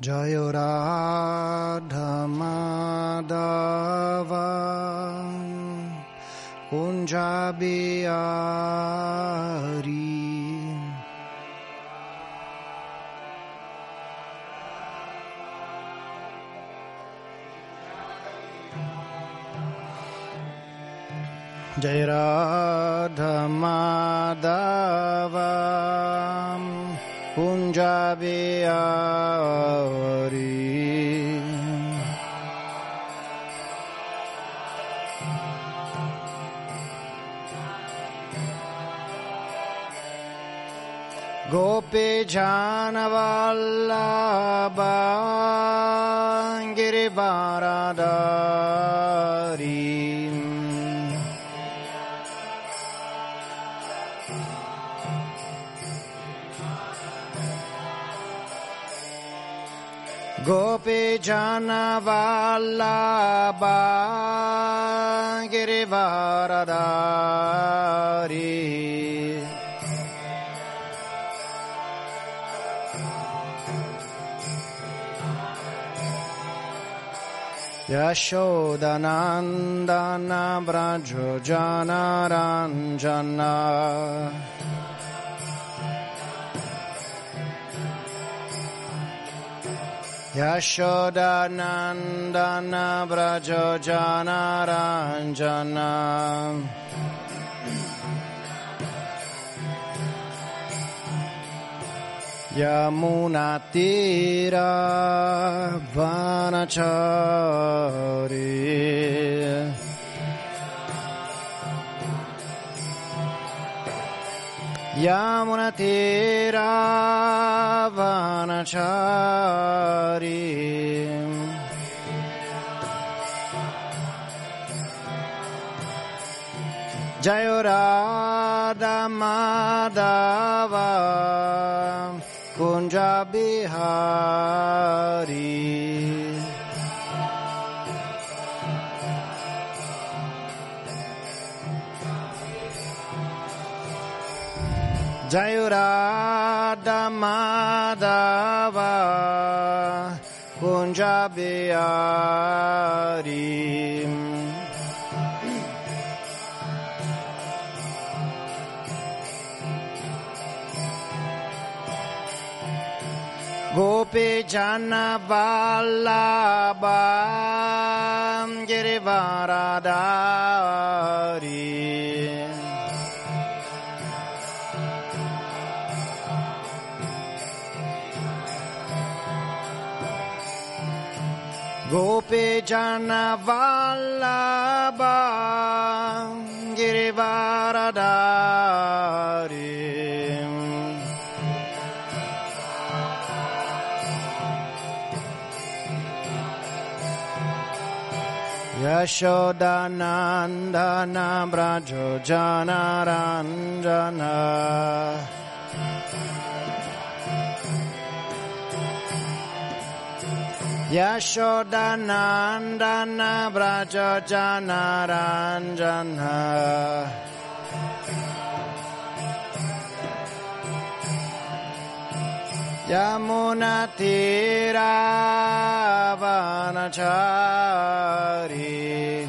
Jayo Radha Madhava Kunjabiyari Jai Radha Kunjabiyari Gopi Janavallabha Girivaradari Janavallabha Girivaradari Yashodanandana Brajo Janaranjana Yashodanandana Brajo Janaranjana Yamunatira Vanachari Jayo Radha Madhava Kunja Bihari Jayurada Madhava Kunja Bihari Gopi Jana Vallabha Gopi Jana Vallabha Girivaradari Yashodanandana Brajo Janaranjana Yashodanandana Brajo Janaranjana Yamunatiravanachari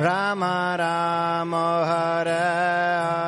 Rama Rama, Hare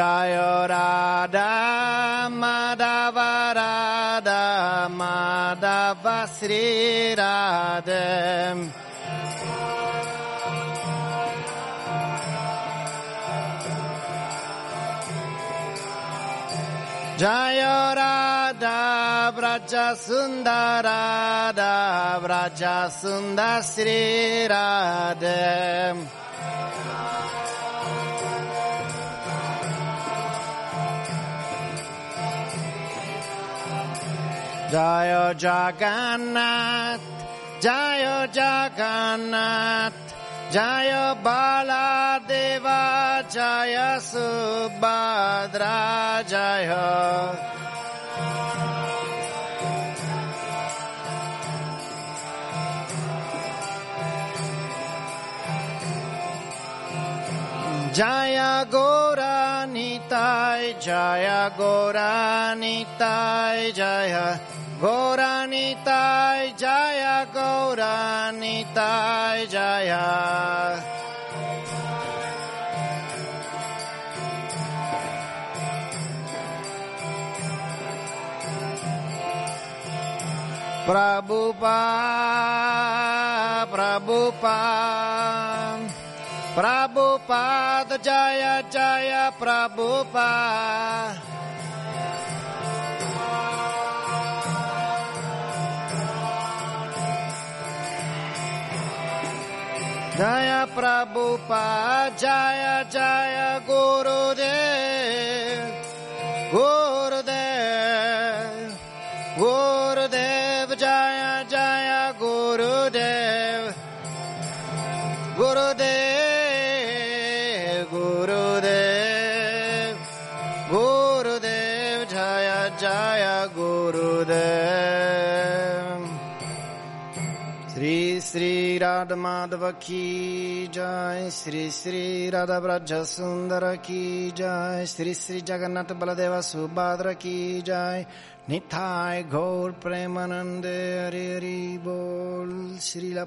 Jaya Radha, Madhava Radha, Madhava Sri Radha. Jaya Radha Braja Sundarada Braja Sundar Sri Radha Jaya Jagannath Jaya Jagannath Jaya Baladeva Jaya Subhadra Jaya Jaya Gora Nitai Jaya Gora Nitai Jaya Gauranitai Jaya Gauranitai Jaya Prabhupada, Prabhupada, Prabhupada, Jaya Jaya Prabhupada. Jaya Prabhupada, Jaya Jaya Gurudev, Radha Madhava Ki Jai Sri Sri Radha Braja Sundara Ki Jai Sri Sri Jagannath Baladeva Subhadra Ki Jai Nitai Gaur Premanande Hari Hari Bol Sri La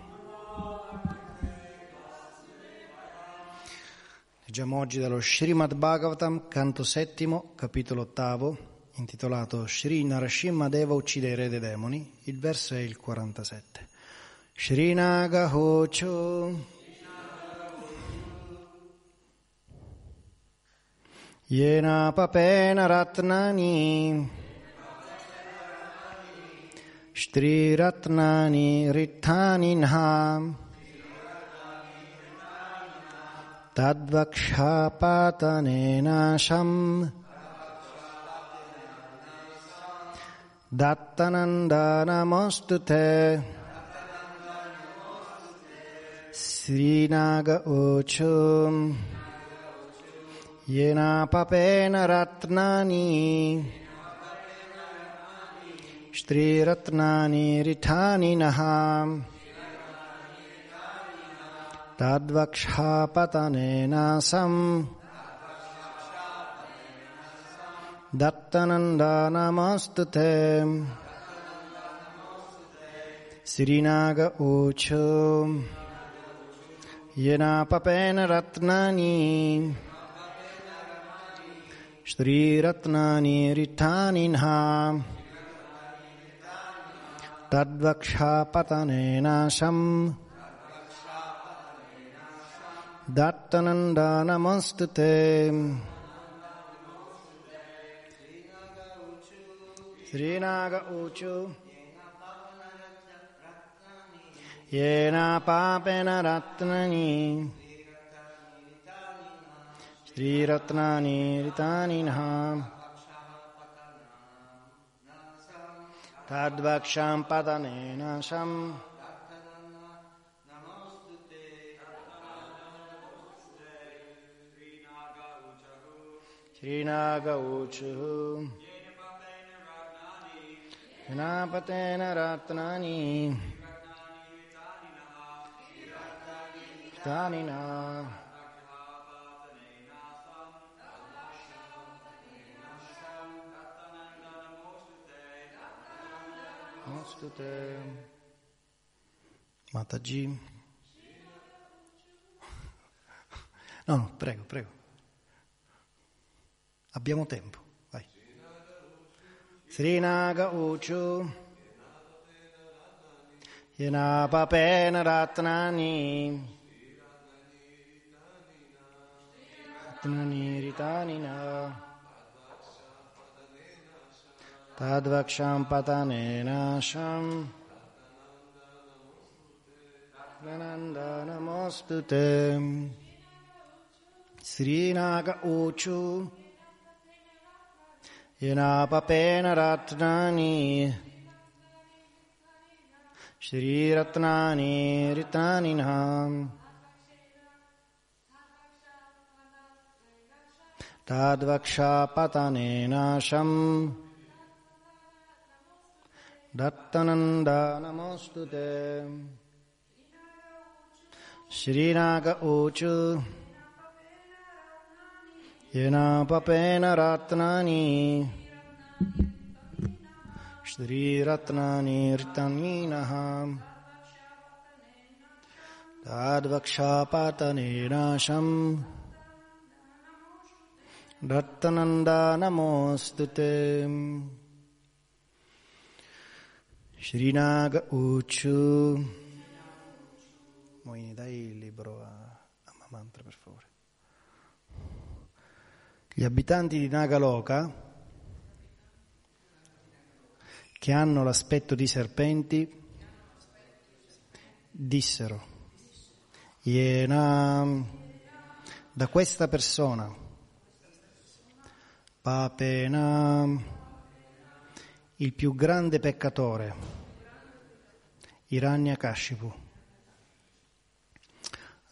Leggiamo oggi dallo Srimad Bhagavatam, canto settimo, capitolo ottavo, intitolato Sri Narashimha Deva uccide i re dei demoni. Il verso è il 47. Srinaga Hocho Yena Papena Ratnani Shri Ratnani Rittani Nham तद्वक्षापातनेनाशम्। दत्तनन्दनमोऽस्तु ते। श्रीनाग ऊचु येन पपेन रत्नानि। श्रीरत्नानि रिठानि नः। तद्वक्षापतनेन सम् दत्तनन्दनमस्तु ते श्रीनाग ऊचु येन पपेन रत्नानि श्रीरत्नानि रिठानि नः तद्वक्षापतनेन Dattananda Namostute. Srinaga Uchu. Yena Papena Ratnani. Sri Ratnani Ritani Naham. Tadvaksham Padanenasham. Sham. श्रीनाग ऊचुः गणापतेन रत्नानि तानि न Namaste te. Mataji. No, no, prego, prego. Abbiamo tempo, vai. Srinaga Uchu. Yenapapena Ratnani. Ratnani Ritanina. Tadvaksham Patanena Sham. Ratnananda Namostute Srinaga Uchu Yenapapena Ratnani. Shri Ratnani Ritaninam Tadvakshapatanenasham Dattananda Namostute. Srinaga Uchu Yena Shri Ratnani Ritaninaha Tadvakshapatanenasham Rattananda Namostute Srinaga Uchu Moini dai il libro a Mamantra per favore Gli abitanti di Nagaloka che hanno l'aspetto di serpenti dissero Iena da questa persona Papena, il più grande peccatore, Hiranyakashipu,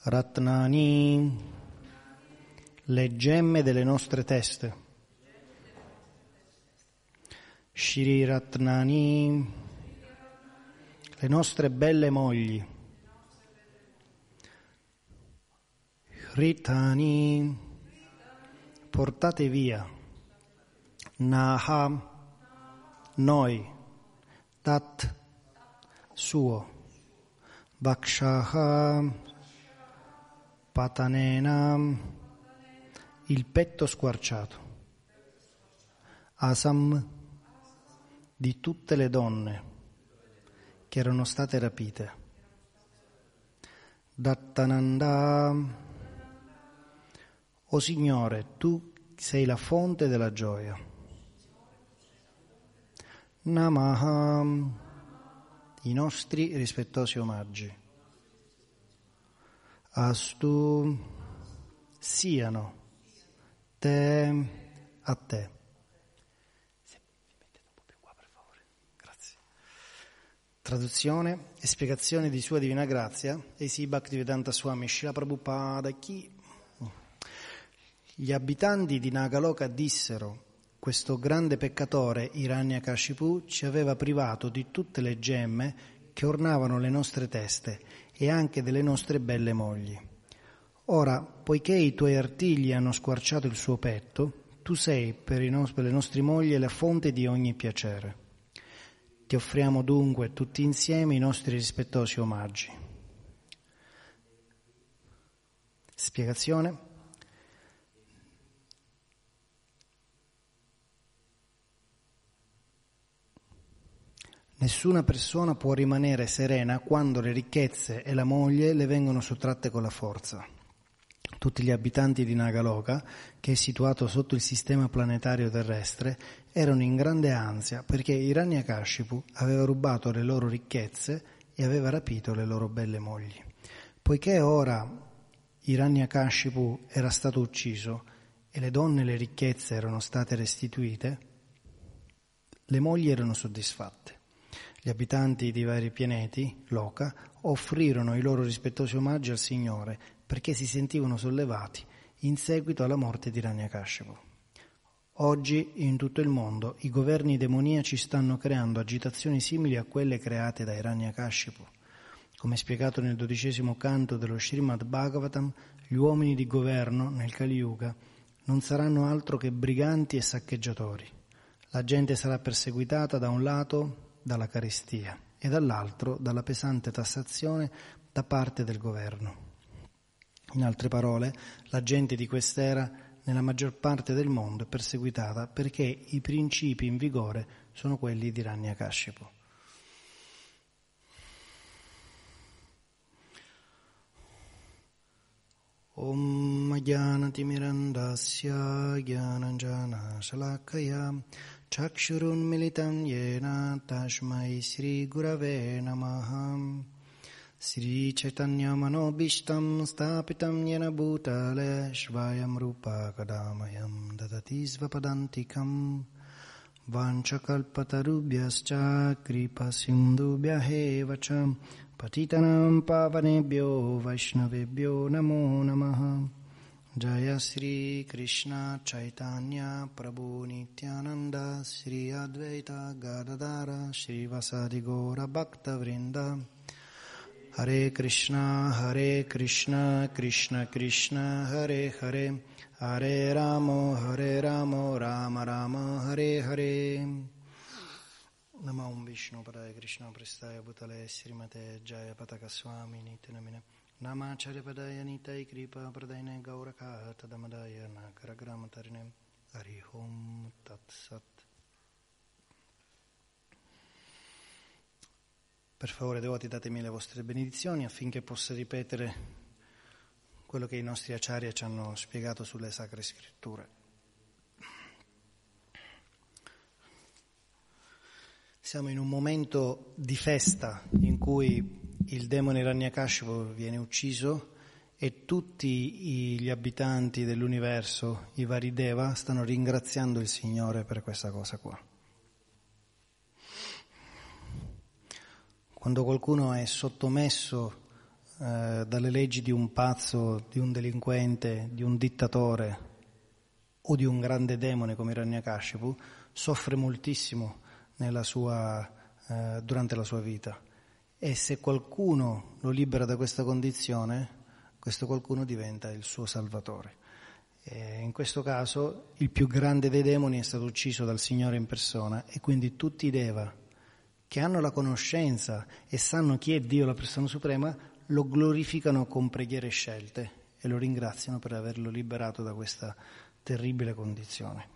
Ratnani, le gemme delle nostre teste, Shri Ratnani, le nostre belle mogli, Ritani, portate via, Naha, noi, Tat, suo, Vakshaha, Patanena, il petto squarciato, Asam, di tutte le donne che erano state rapite, Dattananda, o Signore, tu sei la fonte della gioia. Namaha, i nostri rispettosi omaggi. Astu, siano, te, a te. Traduzione e spiegazione di Sua Divina Grazia, Eisi Bhaktivedanta Swami Shila Prabhupada, chi gli abitanti di Nagaloka dissero questo grande peccatore Hiranyakashipu ci aveva privato di tutte le gemme che ornavano le nostre teste e anche delle nostre belle mogli. Ora, poiché i tuoi artigli hanno squarciato il suo petto, tu sei per, no- per le nostre mogli la fonte di ogni piacere. Ti offriamo dunque tutti insieme i nostri rispettosi omaggi. Spiegazione? Nessuna persona può rimanere serena quando le ricchezze e la moglie le vengono sottratte con la forza. Tutti gli abitanti di Nagaloka, che è situato sotto il sistema planetario terrestre, erano in grande ansia perché Hiranyakashipu aveva rubato le loro ricchezze e aveva rapito le loro belle mogli. Poiché ora Hiranyakashipu era stato ucciso e le donne e le ricchezze erano state restituite, le mogli erano soddisfatte. Gli abitanti di vari pianeti, Loka, offrirono i loro rispettosi omaggi al Signore perché si sentivano sollevati in seguito alla morte di Ranyakashipu. Oggi in tutto il mondo i governi demoniaci stanno creando agitazioni simili a quelle create da Hiranyakashipu. Come spiegato nel dodicesimo canto dello Srimad Bhagavatam, gli uomini di governo nel Kali Yuga non saranno altro che briganti e saccheggiatori. La gente sarà perseguitata da un lato dalla carestia e dall'altro dalla pesante tassazione da parte del governo. In altre parole, la gente di quest'era nella maggior parte del mondo è perseguitata perché i principi in vigore sono quelli di Ranyakashipu. Om Jnanatimirandasya Jnananjana Shalakaya चक्षुरुन्मिलितं येन तस्मै श्रीगुरवे नमः Sri Chaitanya Manobishtam Stapitam Yena Bhutale Shvayam Rupa Kadamayam Dadati Svapadantikam Vanchakalpatarubhyascha Kripa Sindubhyahe Vacham Patitanam Pavanebhyo Vaishnavebhyo Namo Namaha Jaya Sri Krishna Chaitanya Prabhu Nityananda Hare Krishna Hare Krishna Krishna Krishna Hare Hare. Hare Ramo Hare Ramo Rama Rama Hare Hare. Nama Om Vishnu Padaya Krishna Prestaya Bhutale Srimate Jaya Pataka Swami Nitinamine Namacharya Padaya Nitai Kripa Pradayane Gauraka Tadamadaya Nakaragrama Tarine Hari Om Tat Sat Per favore, devoti, datemi le vostre benedizioni affinché possa ripetere quello che i nostri acciari ci hanno spiegato sulle sacre scritture. Siamo in un momento di festa in cui il demone Ranyakashipu viene ucciso e tutti gli abitanti dell'universo, i vari Deva, stanno ringraziando il Signore per questa cosa qua. Quando qualcuno è sottomesso eh, dalle leggi di un pazzo, di un delinquente, di un dittatore o di un grande demone come Hiranyakashipu, soffre moltissimo sua, eh, durante la sua vita. E se qualcuno lo libera da questa condizione, questo qualcuno diventa il suo salvatore. E in questo caso il più grande dei demoni è stato ucciso dal Signore in persona e quindi tutti i Deva che hanno la conoscenza e sanno chi è Dio, la persona suprema, lo glorificano con preghiere scelte e lo ringraziano per averlo liberato da questa terribile condizione.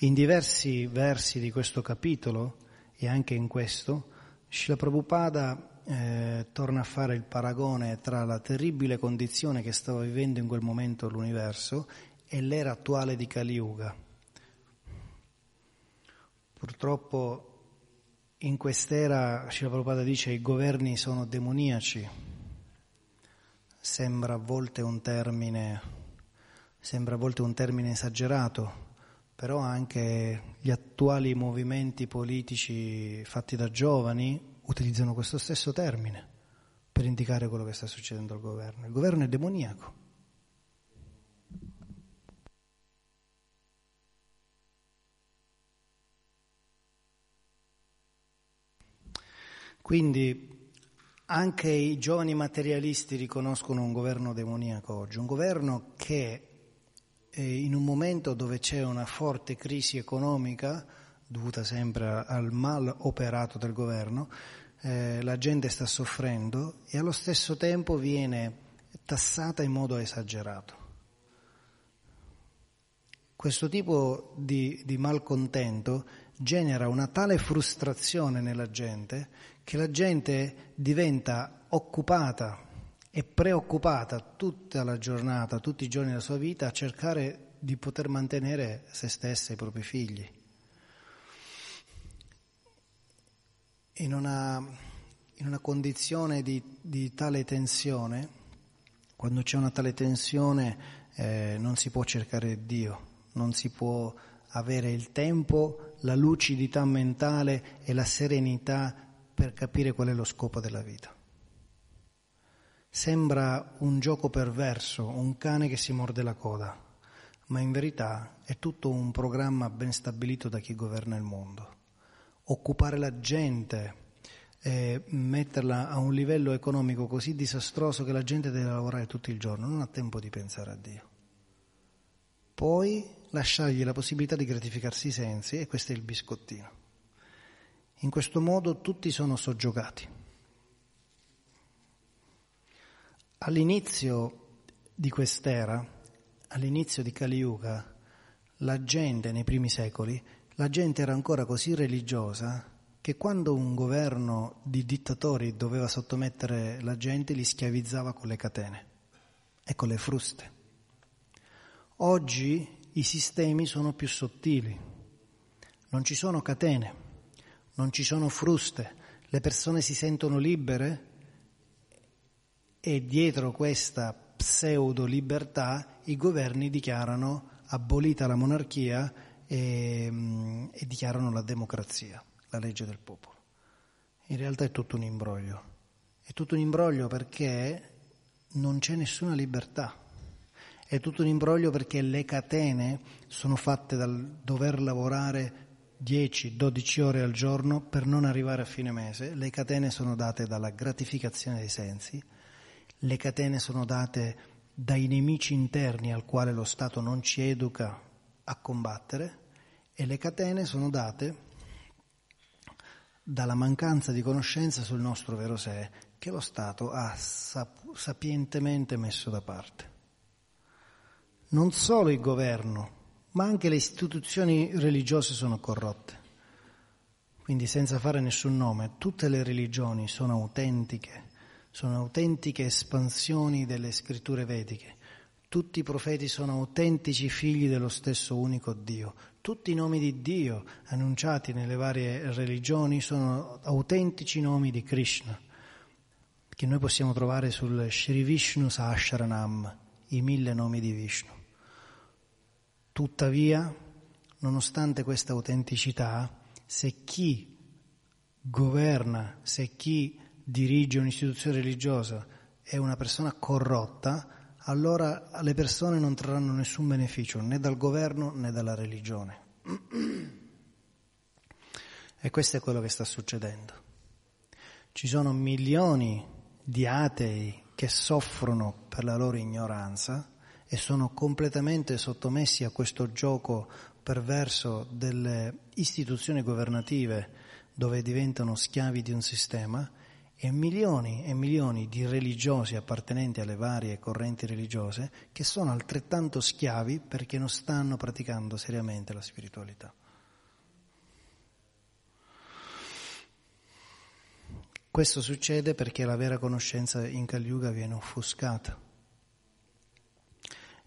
In diversi versi di questo capitolo e anche in questo, Srila Prabhupada eh, torna a fare il paragone tra la terribile condizione che stava vivendo in quel momento l'universo è l'era attuale di Kali Yuga. Purtroppo in quest'era, Srila Prabhupada dice, i governi sono demoniaci. Sembra a volte un termine, sembra a volte un termine esagerato, però anche gli attuali movimenti politici fatti da giovani utilizzano questo stesso termine per indicare quello che sta succedendo al governo. Il governo è demoniaco. Quindi anche i giovani materialisti riconoscono un governo demoniaco oggi, un governo che eh, in un momento dove c'è una forte crisi economica, dovuta sempre al mal operato del governo, eh, la gente sta soffrendo e allo stesso tempo viene tassata in modo esagerato. Questo tipo di, di malcontento genera una tale frustrazione nella gente che la gente diventa occupata e preoccupata tutta la giornata, tutti i giorni della sua vita a cercare di poter mantenere se stessa e i propri figli. In una, in una condizione di, di, tale tensione, quando c'è una tale tensione eh, non si può cercare Dio, non si può avere il tempo, la lucidità mentale e la serenità per capire qual è lo scopo della vita. Sembra un gioco perverso, un cane che si morde la coda, ma in verità è tutto un programma ben stabilito da chi governa il mondo. Occupare la gente e metterla a un livello economico così disastroso che la gente deve lavorare tutto il giorno, non ha tempo di pensare a Dio. Poi lasciargli la possibilità di gratificarsi i sensi e questo è il biscottino. In questo modo tutti sono soggiogati. All'inizio di quest'era, all'inizio di Kali Yuga, la gente nei primi secoli, la gente era ancora così religiosa che quando un governo di dittatori doveva sottomettere la gente li schiavizzava con le catene e con le fruste. Oggi i sistemi sono più sottili non ci sono catene, non ci sono fruste, le persone si sentono libere e dietro questa pseudo libertà i governi dichiarano abolita la monarchia e, mm, e dichiarano la democrazia, la legge del popolo. In realtà è tutto un imbroglio. È tutto un imbroglio perché non c'è nessuna libertà. È tutto un imbroglio perché le catene sono fatte dal dover lavorare 10-12 ore al giorno per non arrivare a fine mese. Le catene sono date dalla gratificazione dei sensi. Le catene sono date dai nemici interni al quale lo Stato non ci educa a combattere e le catene sono date dalla mancanza di conoscenza sul nostro vero sé che lo Stato ha sap- sapientemente messo da parte. Non solo il governo, ma anche le istituzioni religiose sono corrotte. Quindi senza fare nessun nome, tutte le religioni sono autentiche, sono autentiche espansioni delle scritture vediche. Tutti i profeti sono autentici figli dello stesso unico Dio. Tutti i nomi di Dio annunciati nelle varie religioni sono autentici nomi di Krishna, che noi possiamo trovare sul Sri Vishnu Sahasranam, i mille nomi di Vishnu. Tuttavia, nonostante questa autenticità, se chi governa, se chi dirige un'istituzione religiosa è una persona corrotta, allora le persone non trarranno nessun beneficio né dal governo né dalla religione. E questo è quello che sta succedendo. Ci sono milioni di atei che soffrono per la loro ignoranza e sono completamente sottomessi a questo gioco perverso delle istituzioni governative dove diventano schiavi di un sistema e milioni e milioni di religiosi appartenenti alle varie correnti religiose che sono altrettanto schiavi perché non stanno praticando seriamente la spiritualità. Questo succede perché la vera conoscenza in Kali viene offuscata.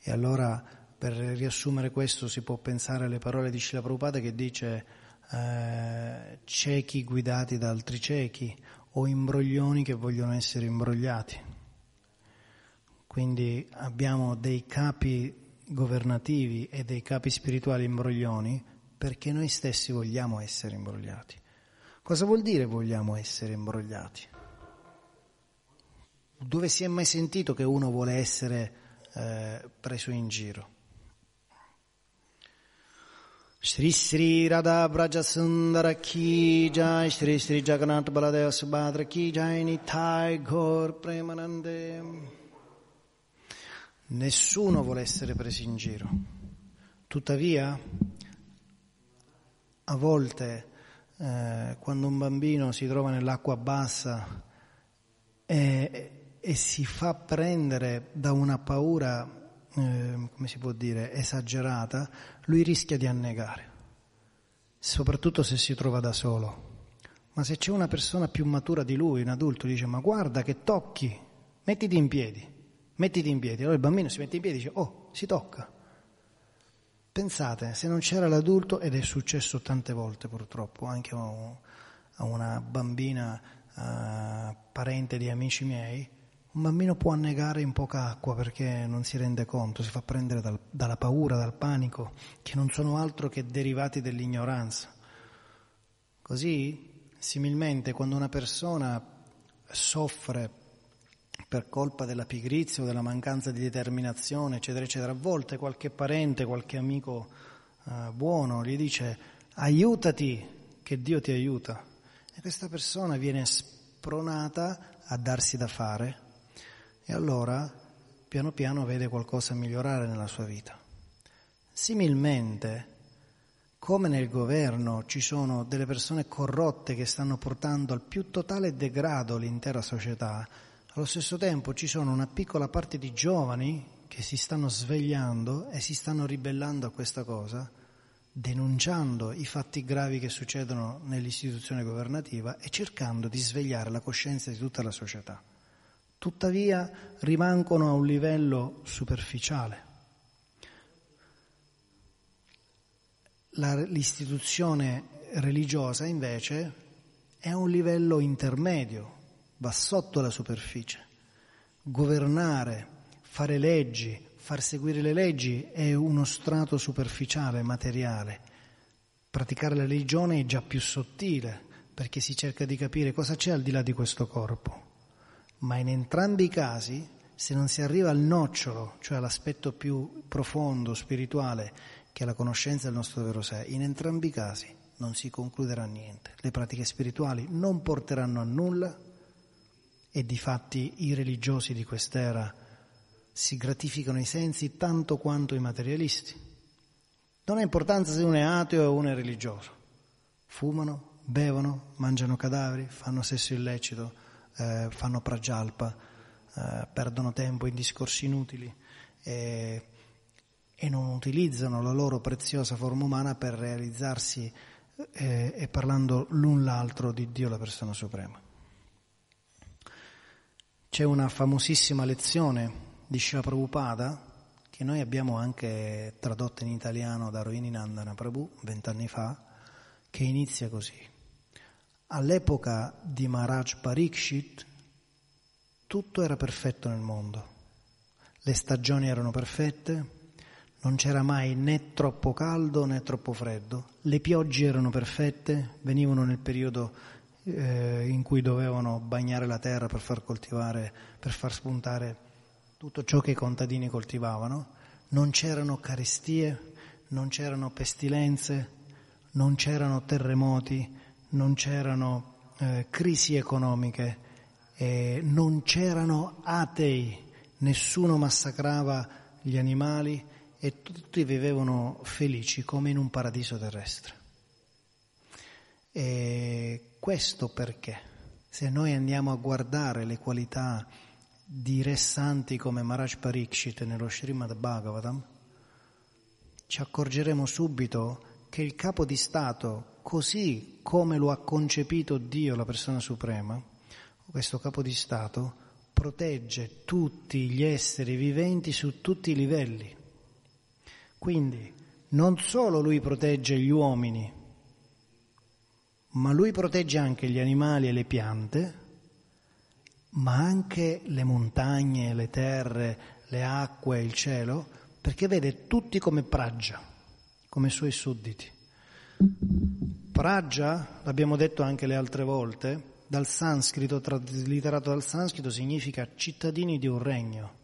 E allora, per riassumere questo, si può pensare alle parole di Shila Prabhupada che dice eh, ciechi guidati da altri ciechi o imbroglioni che vogliono essere imbrogliati. Quindi abbiamo dei capi governativi e dei capi spirituali imbroglioni perché noi stessi vogliamo essere imbrogliati. Cosa vuol dire vogliamo essere imbrogliati? Dove si è mai sentito che uno vuole essere eh, preso in giro? Shri Sri Radha Braja Sundara Ki Jai Shri Sri Jagannath Baladeva Subhadra Ki Jai Nitai Gaur Premanande Nessuno vuole essere preso in giro. Tuttavia, a volte, eh, quando un bambino si trova nell'acqua bassa e, e si fa prendere da una paura eh, come si può dire, esagerata, lui rischia di annegare, soprattutto se si trova da solo. Ma se c'è una persona più matura di lui, un adulto, dice ma guarda che tocchi, mettiti in piedi, mettiti in piedi. Allora il bambino si mette in piedi e dice oh, si tocca. Pensate, se non c'era l'adulto, ed è successo tante volte purtroppo, anche a una bambina uh, parente di amici miei, un bambino può annegare in poca acqua perché non si rende conto, si fa prendere dal, dalla paura, dal panico, che non sono altro che derivati dell'ignoranza. Così, similmente, quando una persona soffre per colpa della pigrizia o della mancanza di determinazione, eccetera, eccetera, a volte qualche parente, qualche amico eh, buono gli dice aiutati, che Dio ti aiuta. E questa persona viene spronata a darsi da fare e allora piano piano vede qualcosa migliorare nella sua vita. Similmente, come nel governo ci sono delle persone corrotte che stanno portando al più totale degrado l'intera società, allo stesso tempo ci sono una piccola parte di giovani che si stanno svegliando e si stanno ribellando a questa cosa, denunciando i fatti gravi che succedono nell'istituzione governativa e cercando di svegliare la coscienza di tutta la società tuttavia rimangono a un livello superficiale. la, l'istituzione religiosa invece è un livello intermedio, va sotto la superficie. Governare, fare leggi, far seguire le leggi è uno strato superficiale, materiale. Praticare la religione è già più sottile, perché si cerca di capire cosa c'è al di là di questo corpo. Ma in entrambi i casi, se non si arriva al nocciolo, cioè all'aspetto più profondo, spirituale, che è la conoscenza del nostro vero sé, in entrambi i casi non si concluderà niente. Le pratiche spirituali non porteranno a nulla e di fatti i religiosi di quest'era si gratificano i sensi tanto quanto i materialisti. Non ha importanza se uno è ateo o uno è religioso. Fumano, bevono, mangiano cadaveri, fanno sesso illecito, eh, fanno pragialpa, eh, perdono tempo in discorsi inutili e, e non utilizzano la loro preziosa forma umana per realizzarsi e, e parlando l'un l'altro di Dio la persona suprema. C'è una famosissima lezione di Shila Prabhupada che noi abbiamo anche tradotto in italiano da Rohini Nandana Prabhu vent'anni fa, che inizia così. All'epoca di Maharaj Parikshit tutto era perfetto nel mondo, le stagioni erano perfette, non c'era mai né troppo caldo né troppo freddo, le piogge erano perfette, venivano nel periodo eh, in cui dovevano bagnare la terra per far coltivare, per far spuntare tutto ciò che i contadini coltivavano, non c'erano carestie, non c'erano pestilenze, non c'erano terremoti, non c'erano eh, crisi economiche, eh, non c'erano atei, nessuno massacrava gli animali, e tutti vivevano felici come in un paradiso terrestre. E questo perché? Se noi andiamo a guardare le qualità di re santi come Maharaj Parikshit nello Srimad Bhagavatam, ci accorgeremo subito che il capo di Stato, così come lo ha concepito Dio, la persona suprema, questo capo di Stato protegge tutti gli esseri viventi su tutti i livelli. Quindi non solo lui protegge gli uomini, ma lui protegge anche gli animali e le piante, ma anche le montagne, le terre, le acque, il cielo, perché vede tutti come Praggia, come suoi sudditi. Praggia, l'abbiamo detto anche le altre volte, dal sanscrito, traslitterato dal sanscrito, significa cittadini di un regno.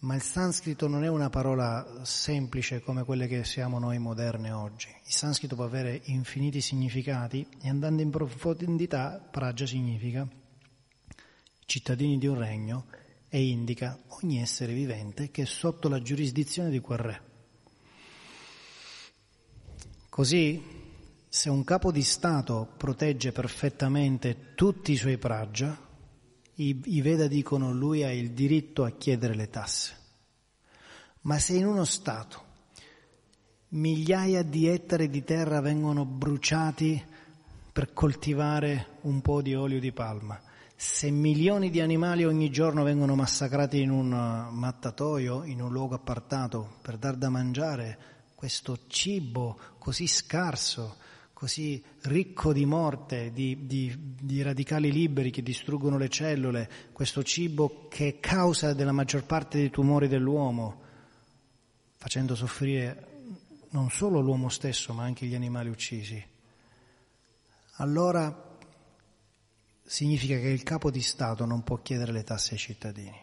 Ma il sanscrito non è una parola semplice come quelle che siamo noi moderne oggi. Il sanscrito può avere infiniti significati e andando in profondità, pragia significa cittadini di un regno e indica ogni essere vivente che è sotto la giurisdizione di quel re. Così, se un capo di Stato protegge perfettamente tutti i suoi pragia, i, i Veda dicono lui ha il diritto a chiedere le tasse. Ma se in uno Stato migliaia di ettari di terra vengono bruciati per coltivare un po' di olio di palma, se milioni di animali ogni giorno vengono massacrati in un mattatoio, in un luogo appartato, per dar da mangiare questo cibo così scarso, così ricco di morte, di, di, di, radicali liberi che distruggono le cellule, questo cibo che è causa della maggior parte dei tumori dell'uomo, facendo soffrire non solo l'uomo stesso ma anche gli animali uccisi, allora significa che il capo di Stato non può chiedere le tasse ai cittadini.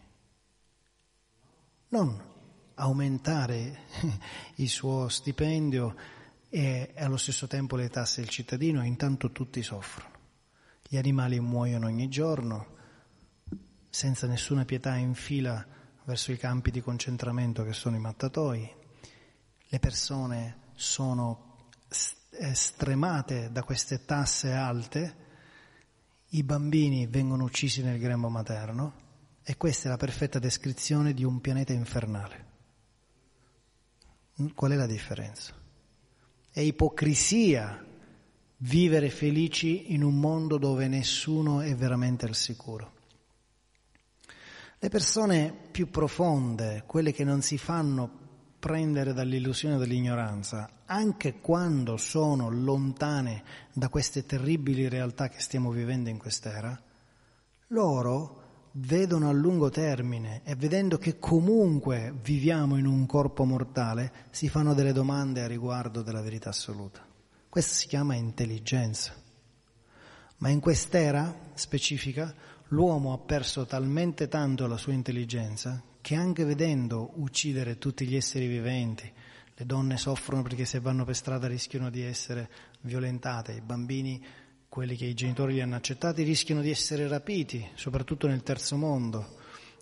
Non aumentare il suo stipendio e allo stesso tempo le tasse del cittadino intanto tutti soffrono. Gli animali muoiono ogni giorno senza nessuna pietà in fila verso i campi di concentramento che sono i mattatoi. Le persone sono stremate da queste tasse alte, i bambini vengono uccisi nel grembo materno e questa è la perfetta descrizione di un pianeta infernale. Qual è la differenza? È ipocrisia vivere felici in un mondo dove nessuno è veramente al sicuro. Le persone più profonde, quelle che non si fanno prendere dall'illusione dell'ignoranza, anche quando sono lontane da queste terribili realtà che stiamo vivendo in quest'era, loro vedono a lungo termine e vedendo che comunque viviamo in un corpo mortale, si fanno delle domande a riguardo della verità assoluta. Questo si chiama intelligenza. Ma in quest'era specifica l'uomo ha perso talmente tanto la sua intelligenza che anche vedendo uccidere tutti gli esseri viventi, le donne soffrono perché se vanno per strada rischiano di essere violentate, i bambini, quelli che i genitori li hanno accettati, rischiano di essere rapiti, soprattutto nel terzo mondo.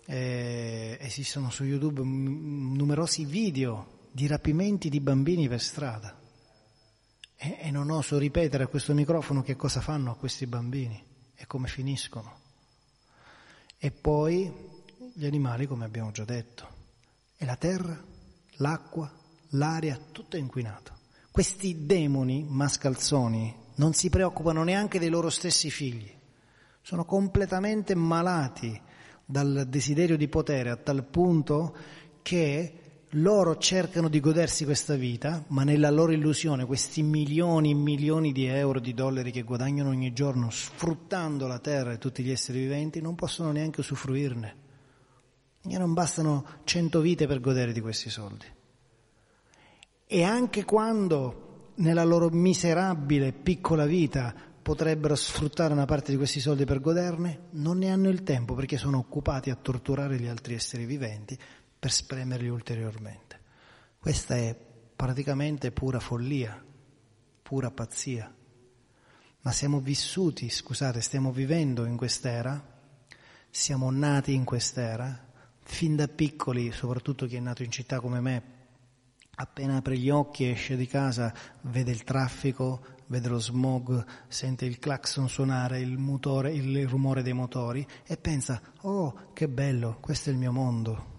Eh, esistono su YouTube numerosi video di rapimenti di bambini per strada. E, e non oso ripetere a questo microfono che cosa fanno a questi bambini e come finiscono. E poi gli animali, come abbiamo già detto, e la terra, l'acqua, l'aria, tutto è inquinato. Questi demoni mascalzoni non si preoccupano neanche dei loro stessi figli, sono completamente malati dal desiderio di potere a tal punto che loro cercano di godersi questa vita, ma nella loro illusione questi milioni e milioni di euro, di dollari che guadagnano ogni giorno sfruttando la terra e tutti gli esseri viventi non possono neanche usufruirne. E non bastano cento vite per godere di questi soldi. E anche quando nella loro miserabile piccola vita potrebbero sfruttare una parte di questi soldi per goderne, non ne hanno il tempo perché sono occupati a torturare gli altri esseri viventi per spremerli ulteriormente. Questa è praticamente pura follia, pura pazzia. Ma siamo vissuti, scusate, stiamo vivendo in quest'era, siamo nati in quest'era, fin da piccoli, soprattutto chi è nato in città come me, appena apre gli occhi, esce di casa, vede il traffico, vede lo smog, sente il clacson suonare, il, motore, il rumore dei motori e pensa, oh che bello, questo è il mio mondo,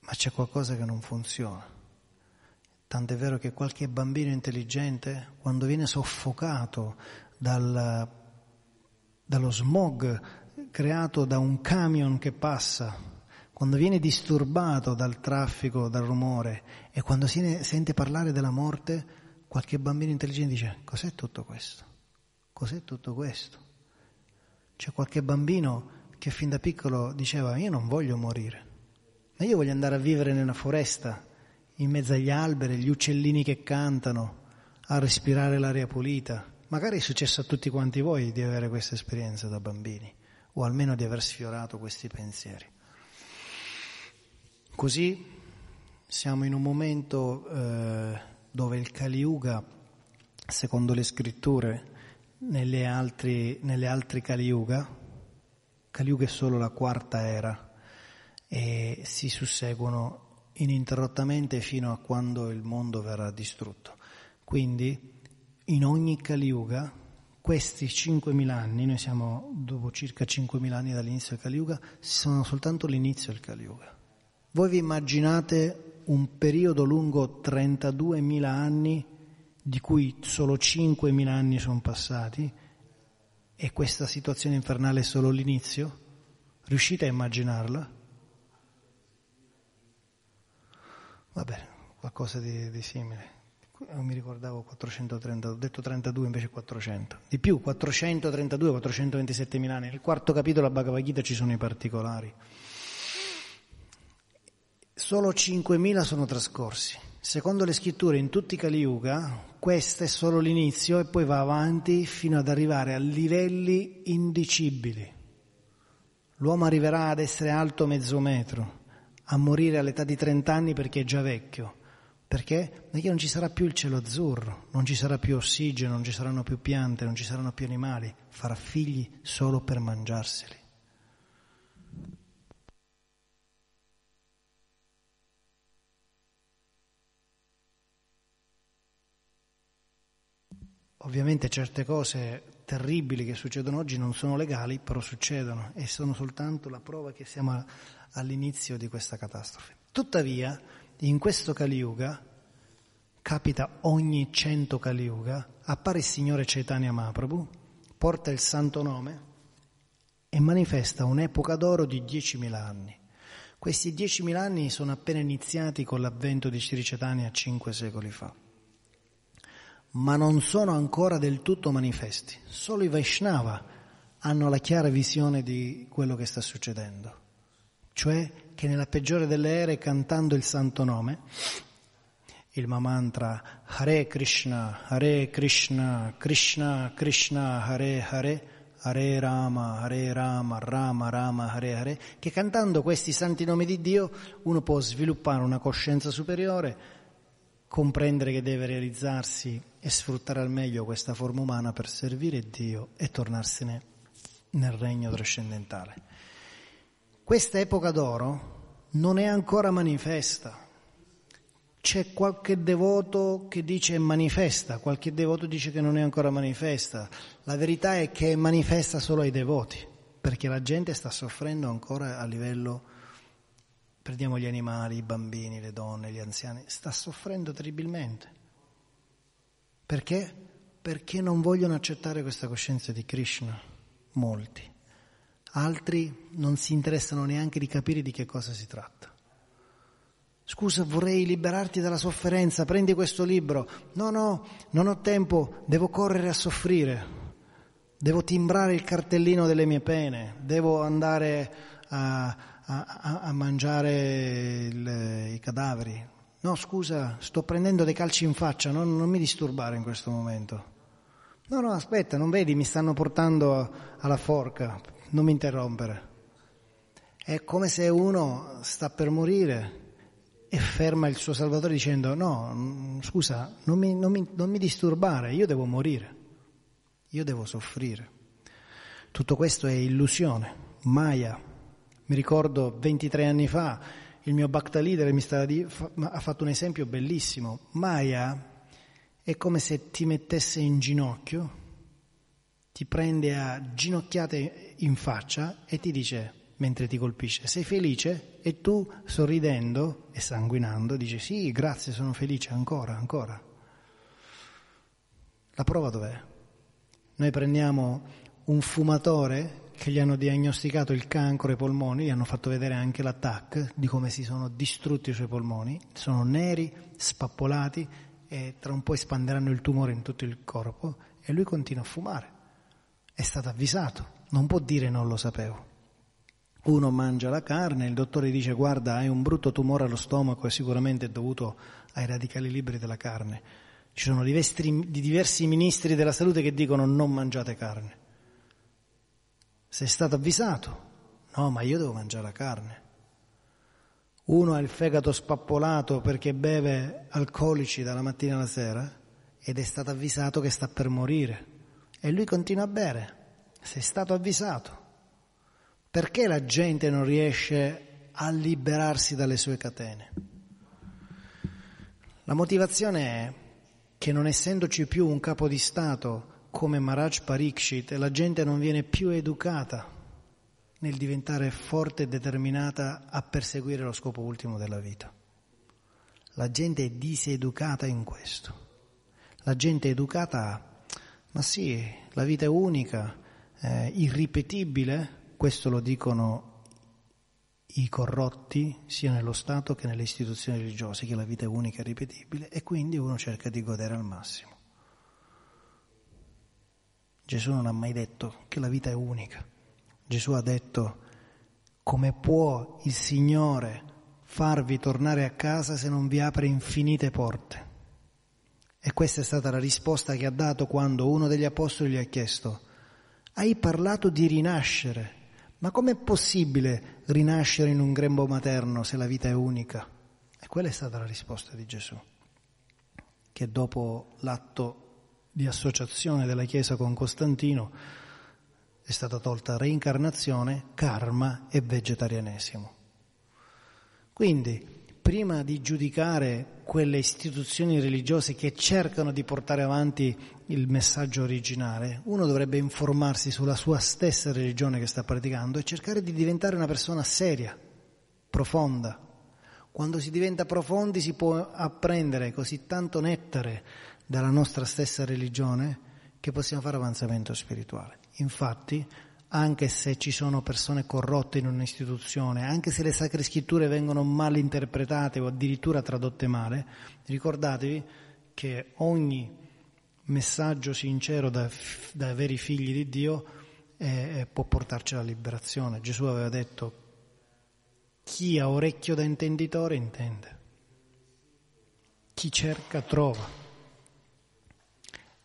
ma c'è qualcosa che non funziona. Tant'è vero che qualche bambino intelligente, quando viene soffocato dal, dallo smog creato da un camion che passa, quando viene disturbato dal traffico, dal rumore e quando si sente parlare della morte, qualche bambino intelligente dice cos'è tutto questo? Cos'è tutto questo? C'è qualche bambino che fin da piccolo diceva io non voglio morire. Ma io voglio andare a vivere nella foresta, in mezzo agli alberi, gli uccellini che cantano, a respirare l'aria pulita. Magari è successo a tutti quanti voi di avere questa esperienza da bambini, o almeno di aver sfiorato questi pensieri. Così siamo in un momento eh, dove il Kali Yuga, secondo le scritture, nelle altri, nelle altri Kali Yuga, Kali Yuga è solo la quarta era, e si susseguono ininterrottamente fino a quando il mondo verrà distrutto. Quindi in ogni Kali Yuga, questi 5.000 anni, noi siamo dopo circa 5.000 anni dall'inizio del Kali Yuga, sono soltanto l'inizio del Kali Yuga. Voi vi immaginate un periodo lungo 32.000 anni, di cui solo 5.000 anni sono passati, e questa situazione infernale è solo l'inizio? Riuscite a immaginarla? Va bene, qualcosa di, di simile. Non mi ricordavo 430, ho detto 32 invece 400. Di più, 432, 427 mila anni. Nel quarto capitolo della Bhagavad Gita ci sono i particolari. Solo 5.000 sono trascorsi. Secondo le scritture in tutti i Kali Yuga, questo è solo l'inizio e poi va avanti fino ad arrivare a livelli indicibili. L'uomo arriverà ad essere alto mezzo metro, a morire all'età di 30 anni perché è già vecchio. Perché? Perché non ci sarà più il cielo azzurro, non ci sarà più ossigeno, non ci saranno più piante, non ci saranno più animali, farà figli solo per mangiarseli. Ovviamente certe cose terribili che succedono oggi non sono legali, però succedono e sono soltanto la prova che siamo all'inizio di questa catastrofe. Tuttavia, in questo Kali Yuga, capita ogni cento Kali Yuga, appare il Signore Chaitanya Mahaprabhu, porta il santo nome e manifesta un'epoca d'oro di 10.000 anni. Questi 10.000 anni sono appena iniziati con l'avvento di Sri Chaitanya cinque secoli fa, ma non sono ancora del tutto manifesti. Solo i Vaishnava hanno la chiara visione di quello che sta succedendo, cioè che nella peggiore delle ere, cantando il santo nome, il mantra Hare Krishna, Hare Krishna, Krishna Krishna, Hare Hare, Hare Rama, Hare Rama, Rama Rama, Hare Hare, che cantando questi santi nomi di Dio uno può sviluppare una coscienza superiore, comprendere che deve realizzarsi e sfruttare al meglio questa forma umana per servire Dio e tornarsene nel regno trascendentale. Questa epoca d'oro non è ancora manifesta c'è qualche devoto che dice è manifesta, qualche devoto dice che non è ancora manifesta. La verità è che è manifesta solo ai devoti, perché la gente sta soffrendo ancora a livello, prendiamo gli animali, i bambini, le donne, gli anziani, sta soffrendo terribilmente. Perché? Perché non vogliono accettare questa coscienza di Krishna, molti. Altri non si interessano neanche di capire di che cosa si tratta. Scusa, vorrei liberarti dalla sofferenza, prendi questo libro. No, no, non ho tempo, devo correre a soffrire. Devo timbrare il cartellino delle mie pene, devo andare a, a, a mangiare il, i cadaveri. No, scusa, sto prendendo dei calci in faccia, non, non mi disturbare in questo momento. No, no, aspetta, non vedi, mi stanno portando alla forca, non mi interrompere. È come se uno sta per morire e ferma il suo Salvatore dicendo no, mm, scusa, non mi, non, mi, non mi, disturbare, io devo morire, io devo soffrire. Tutto questo è illusione, Maya. Mi ricordo 23 anni fa il mio Bhakta leader mi di, ha fatto un esempio bellissimo. Maya è come se ti mettesse in ginocchio, ti prende a ginocchiate in faccia e ti dice mentre ti colpisce. Sei felice? E tu, sorridendo e sanguinando, dici sì, grazie, sono felice, ancora, ancora. La prova dov'è? Noi prendiamo un fumatore che gli hanno diagnosticato il cancro ai polmoni, gli hanno fatto vedere anche l'attacco di come si sono distrutti i suoi polmoni, sono neri, spappolati e tra un po' espanderanno il tumore in tutto il corpo e lui continua a fumare. È stato avvisato, non può dire non lo sapevo. Uno mangia la carne, il dottore dice guarda hai un brutto tumore allo stomaco e sicuramente è dovuto ai radicali liberi della carne. Ci sono diversi, diversi ministri della salute che dicono non mangiate carne. Sei stato avvisato? No, ma io devo mangiare la carne. Uno ha il fegato spappolato perché beve alcolici dalla mattina alla sera ed è stato avvisato che sta per morire e lui continua a bere. Sei stato avvisato. Perché la gente non riesce a liberarsi dalle sue catene? La motivazione è che non essendoci più un capo di Stato come Maharaj Parikshit, la gente non viene più educata nel diventare forte e determinata a perseguire lo scopo ultimo della vita. La gente è diseducata in questo. La gente è educata a, ma sì, la vita è unica, è irripetibile, questo lo dicono i corrotti sia nello Stato che nelle istituzioni religiose, che la vita è unica e ripetibile e quindi uno cerca di godere al massimo. Gesù non ha mai detto che la vita è unica. Gesù ha detto come può il Signore farvi tornare a casa se non vi apre infinite porte. E questa è stata la risposta che ha dato quando uno degli apostoli gli ha chiesto, hai parlato di rinascere, ma com'è possibile rinascere in un grembo materno se la vita è unica? E quella è stata la risposta di Gesù, che dopo l'atto di associazione della Chiesa con Costantino è stata tolta reincarnazione, karma e vegetarianesimo. Quindi prima di giudicare quelle istituzioni religiose che cercano di portare avanti il messaggio originale, uno dovrebbe informarsi sulla sua stessa religione che sta praticando e cercare di diventare una persona seria, profonda. Quando si diventa profondi si può apprendere così tanto nettare dalla nostra stessa religione che possiamo fare avanzamento spirituale. Infatti, anche se ci sono persone corrotte in un'istituzione, anche se le sacre scritture vengono mal interpretate o addirittura tradotte male, ricordatevi che ogni messaggio sincero da, da veri figli di Dio eh, può portarci alla liberazione. Gesù aveva detto chi ha orecchio da intenditore intende, chi cerca trova.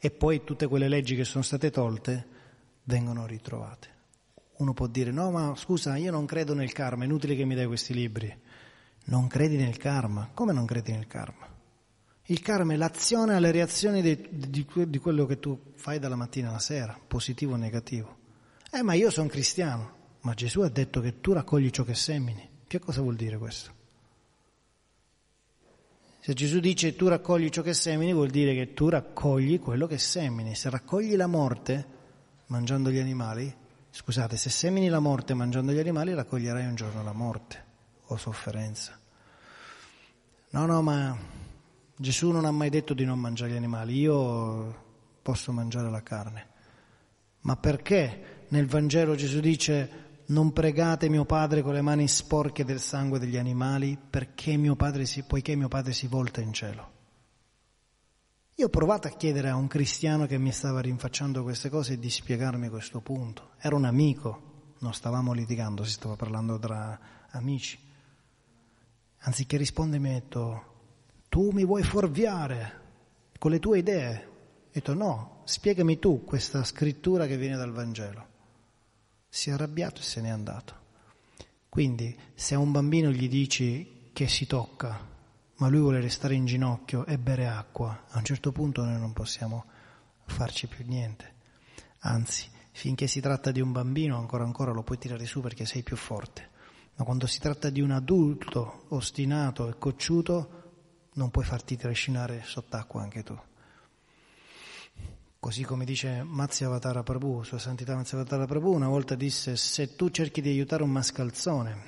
E poi tutte quelle leggi che sono state tolte vengono ritrovate. Uno può dire no ma scusa io non credo nel karma, è inutile che mi dai questi libri. Non credi nel karma? Come non credi nel karma? Il karma è l'azione alle reazioni di, di, di quello che tu fai dalla mattina alla sera, positivo o negativo. Eh ma io sono cristiano, ma Gesù ha detto che tu raccogli ciò che semini. Che cosa vuol dire questo? Se Gesù dice tu raccogli ciò che semini, vuol dire che tu raccogli quello che semini. Se raccogli la morte mangiando gli animali, Scusate, se semini la morte mangiando gli animali, raccoglierai un giorno la morte o sofferenza. No, no, ma Gesù non ha mai detto di non mangiare gli animali, io posso mangiare la carne. Ma perché nel Vangelo Gesù dice non pregate mio Padre con le mani sporche del sangue degli animali perché mio si, poiché mio Padre si volta in cielo? Io ho provato a chiedere a un cristiano che mi stava rinfacciando queste cose di spiegarmi questo punto. Era un amico, non stavamo litigando, si stava parlando tra amici. Anziché rispondermi, ha detto, tu mi vuoi fuorviare con le tue idee? Ho detto, no, spiegami tu questa scrittura che viene dal Vangelo. Si è arrabbiato e se n'è andato. Quindi, se a un bambino gli dici che si tocca, ma lui vuole restare in ginocchio e bere acqua, a un certo punto noi non possiamo farci più niente. Anzi, finché si tratta di un bambino ancora ancora lo puoi tirare su perché sei più forte, ma quando si tratta di un adulto ostinato e cocciuto non puoi farti trascinare sott'acqua anche tu. Così come dice Mazia Avatara Prabhu, Sua Santità Mazia Avatara Prabhu, una volta disse se tu cerchi di aiutare un mascalzone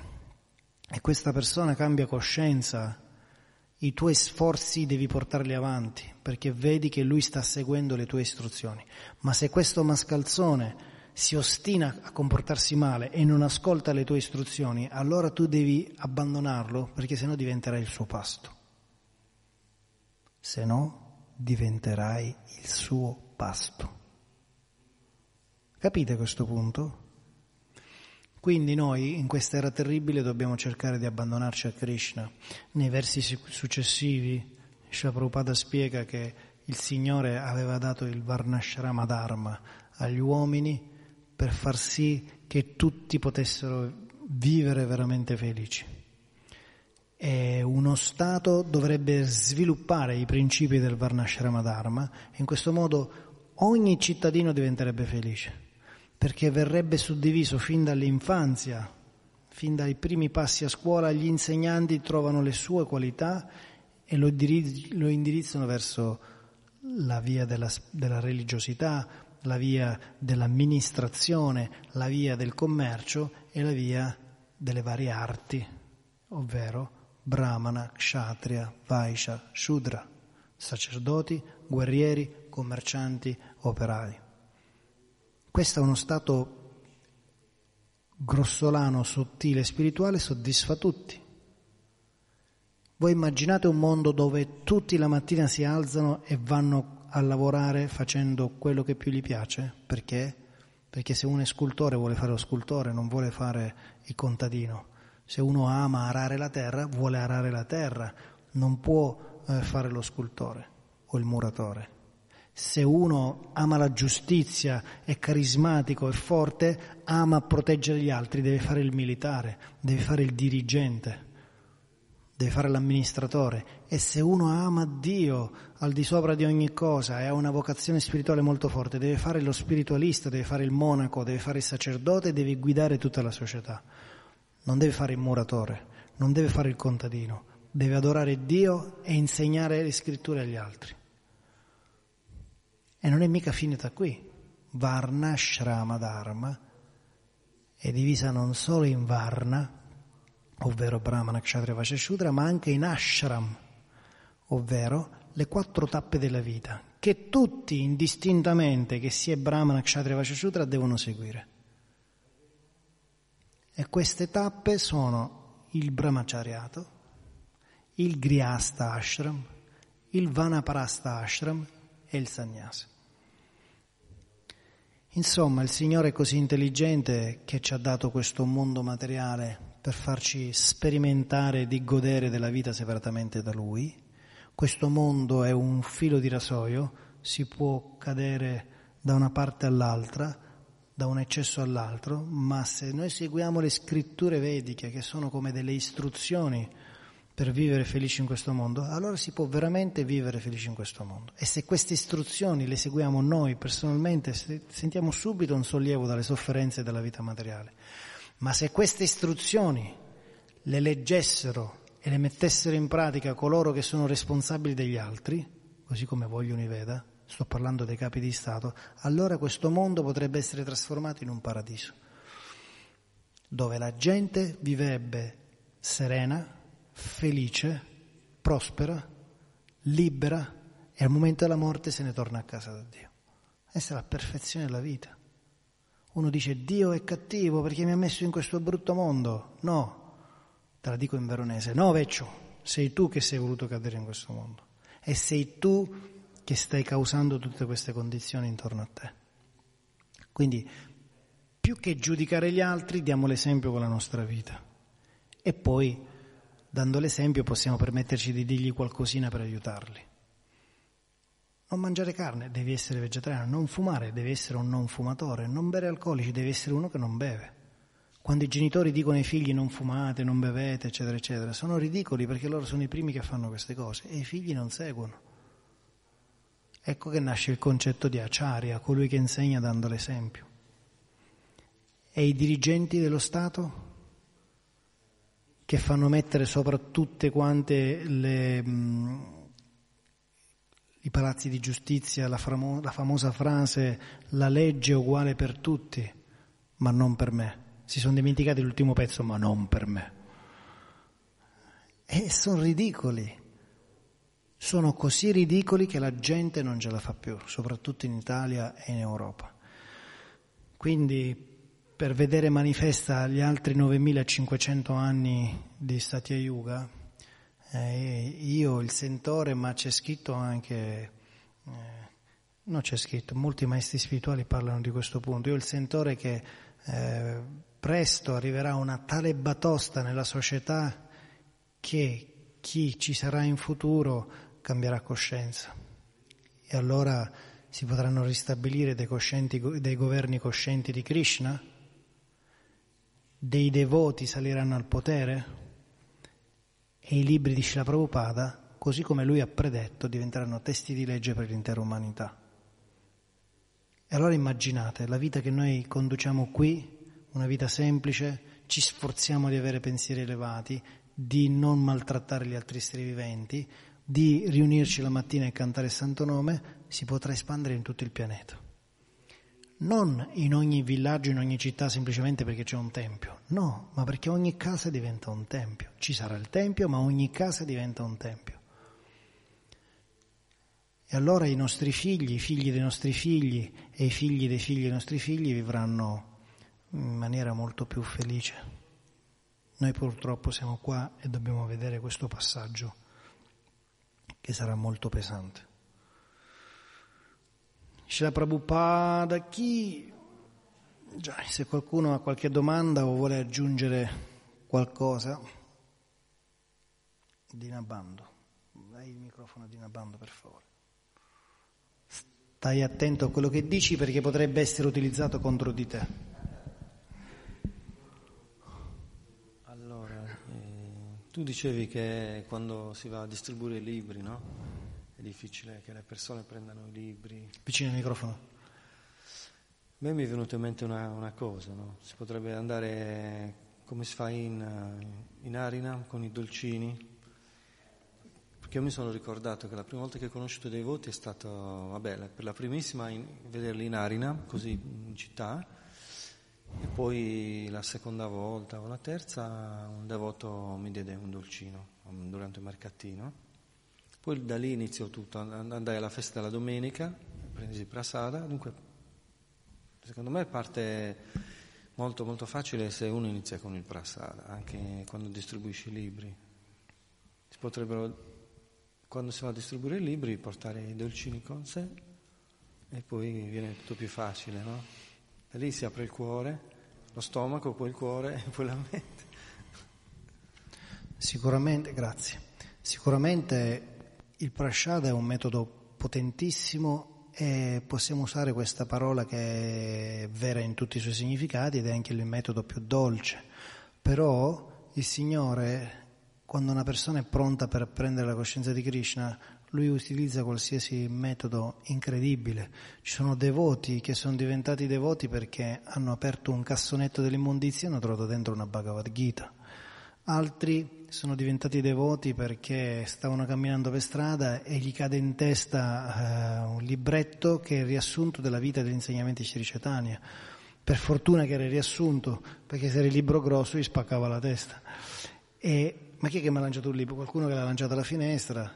e questa persona cambia coscienza i tuoi sforzi devi portarli avanti perché vedi che lui sta seguendo le tue istruzioni. Ma se questo mascalzone si ostina a comportarsi male e non ascolta le tue istruzioni, allora tu devi abbandonarlo perché sennò diventerai il suo pasto. Se no diventerai il suo pasto. Capite questo punto? Quindi noi in questa era terribile dobbiamo cercare di abbandonarci a Krishna. Nei versi successivi Srila Prabhupada spiega che il Signore aveva dato il Varnashrama Dharma agli uomini per far sì che tutti potessero vivere veramente felici. E uno Stato dovrebbe sviluppare i principi del Varnashrama Dharma e in questo modo ogni cittadino diventerebbe felice perché verrebbe suddiviso fin dall'infanzia, fin dai primi passi a scuola, gli insegnanti trovano le sue qualità e lo, indirizzano verso la via della, della religiosità, la via dell'amministrazione, la via del commercio e la via delle varie arti, ovvero Brahmana, Kshatriya, Vaishya, Shudra, sacerdoti, guerrieri, commercianti, operai. Questo è uno stato grossolano, sottile, spirituale, soddisfa tutti. Voi immaginate un mondo dove tutti la mattina si alzano e vanno a lavorare facendo quello che più gli piace? Perché? Perché se uno è scultore vuole fare lo scultore, non vuole fare il contadino. Se uno ama arare la terra, vuole arare la terra, non può eh, fare lo scultore o il muratore. Se uno ama la giustizia, è carismatico, è forte, ama proteggere gli altri, deve fare il militare, deve fare il dirigente, deve fare l'amministratore. E se uno ama Dio al di sopra di ogni cosa e ha una vocazione spirituale molto forte, deve fare lo spiritualista, deve fare il monaco, deve fare il sacerdote, deve guidare tutta la società. Non deve fare il muratore, non deve fare il contadino, deve adorare Dio e insegnare le scritture agli altri. E non è mica finita qui. Varna, Shrama, Dharma è divisa non solo in Varna, ovvero Brahmana, Kshatriya, Shudra, ma anche in Ashram, ovvero le quattro tappe della vita, che tutti indistintamente, che sia Brahmana, Kshatriya, Shudra, devono seguire. E queste tappe sono il brahmachariato, il grihasta ashram, il vanaparasta ashram e il sannyasa. Insomma, il Signore è così intelligente che ci ha dato questo mondo materiale per farci sperimentare di godere della vita separatamente da Lui. Questo mondo è un filo di rasoio, si può cadere da una parte all'altra, da un eccesso all'altro, ma se noi seguiamo le scritture vediche, che sono come delle istruzioni per vivere felici in questo mondo, allora si può veramente vivere felici in questo mondo. E se queste istruzioni le seguiamo noi personalmente, sentiamo subito un sollievo dalle sofferenze della vita materiale. Ma se queste istruzioni le leggessero e le mettessero in pratica coloro che sono responsabili degli altri, così come vogliono i Veda, sto parlando dei capi di Stato, allora questo mondo potrebbe essere trasformato in un paradiso, dove la gente vivrebbe serena, felice, prospera, libera e al momento della morte se ne torna a casa da Dio. Questa è la perfezione della vita. Uno dice Dio è cattivo perché mi ha messo in questo brutto mondo. No, te la dico in veronese, no vecchio, sei tu che sei voluto cadere in questo mondo e sei tu che stai causando tutte queste condizioni intorno a te. Quindi più che giudicare gli altri diamo l'esempio con la nostra vita e poi dando l'esempio possiamo permetterci di dirgli qualcosina per aiutarli. Non mangiare carne, devi essere vegetariano, non fumare, devi essere un non fumatore, non bere alcolici, devi essere uno che non beve. Quando i genitori dicono ai figli non fumate, non bevete, eccetera, eccetera, sono ridicoli perché loro sono i primi che fanno queste cose e i figli non seguono. Ecco che nasce il concetto di acciaria, colui che insegna dando l'esempio. E i dirigenti dello Stato? Che fanno mettere sopra tutte quante le, mh, i palazzi di giustizia la, famo- la famosa frase la legge è uguale per tutti, ma non per me. Si sono dimenticati l'ultimo pezzo, ma non per me. E sono ridicoli. Sono così ridicoli che la gente non ce la fa più, soprattutto in Italia e in Europa. Quindi per vedere manifesta gli altri 9500 anni di Satya Yuga, eh, io il sentore, ma c'è scritto anche, eh, non c'è scritto, molti maestri spirituali parlano di questo punto, io il sentore che eh, presto arriverà una tale batosta nella società che chi ci sarà in futuro cambierà coscienza. E allora si potranno ristabilire dei, dei governi coscienti di Krishna dei devoti saliranno al potere e i libri di Srila Prabhupada, così come lui ha predetto, diventeranno testi di legge per l'intera umanità. E allora immaginate la vita che noi conduciamo qui, una vita semplice, ci sforziamo di avere pensieri elevati, di non maltrattare gli altri esseri viventi, di riunirci la mattina e cantare il Santo Nome, si potrà espandere in tutto il pianeta non in ogni villaggio, in ogni città semplicemente perché c'è un tempio, no, ma perché ogni casa diventa un tempio. Ci sarà il tempio, ma ogni casa diventa un tempio. E allora i nostri figli, i figli dei nostri figli e i figli dei figli dei nostri figli vivranno in maniera molto più felice. Noi purtroppo siamo qua e dobbiamo vedere questo passaggio che sarà molto pesante. Shila Prabhupada, chi... Già, se qualcuno ha qualche domanda o vuole aggiungere qualcosa, Dina Bando, dai il microfono a Dina Bando per favore. Stai attento a quello che dici perché potrebbe essere utilizzato contro di te. Allora, eh, tu dicevi che quando si va a distribuire i libri, no? È difficile che le persone prendano i libri. Vicino al microfono. A me mi è venuta in mente una, una cosa, no? si potrebbe andare come si fa in, in Arina con i dolcini, perché io mi sono ricordato che la prima volta che ho conosciuto dei voti è stato, vabbè, per la primissima in, vederli in Arina, così in città, e poi la seconda volta o la terza un devoto mi diede un dolcino durante il mercatino poi da lì iniziò tutto, andai alla festa della domenica, presi prasada, dunque secondo me parte, molto molto facile se uno inizia con il prasada, anche quando distribuisce i libri. Si potrebbero, quando si va a distribuire i libri, portare i dolcini con sé e poi viene tutto più facile, no? Da lì si apre il cuore, lo stomaco, poi il cuore e poi la mente. Sicuramente, grazie. Sicuramente il prasada è un metodo potentissimo e possiamo usare questa parola che è vera in tutti i suoi significati ed è anche il metodo più dolce. Però il Signore, quando una persona è pronta per prendere la coscienza di Krishna, lui utilizza qualsiasi metodo incredibile. Ci sono devoti che sono diventati devoti perché hanno aperto un cassonetto dell'immondizia e hanno trovato dentro una Bhagavad Gita. Altri sono diventati devoti perché stavano camminando per strada e gli cade in testa uh, un libretto che è il riassunto della vita degli insegnamenti Chaitanya. Per fortuna che era il riassunto, perché se era il libro grosso gli spaccava la testa. E, ma chi è che mi ha lanciato un libro? Qualcuno che l'ha lanciato alla finestra,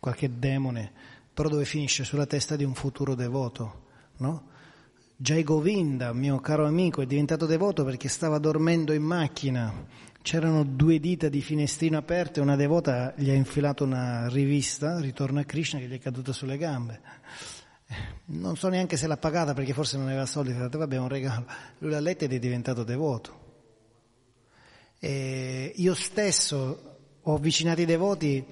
qualche demone, però dove finisce? Sulla testa di un futuro devoto, no? Jai Govinda, mio caro amico, è diventato devoto perché stava dormendo in macchina C'erano due dita di finestrino aperte, una devota gli ha infilato una rivista, Ritorno a Krishna, che gli è caduta sulle gambe. Non so neanche se l'ha pagata perché forse non aveva soldi, ha detto vabbè è un regalo. Lui l'ha letta ed è diventato devoto. E io stesso ho avvicinato i devoti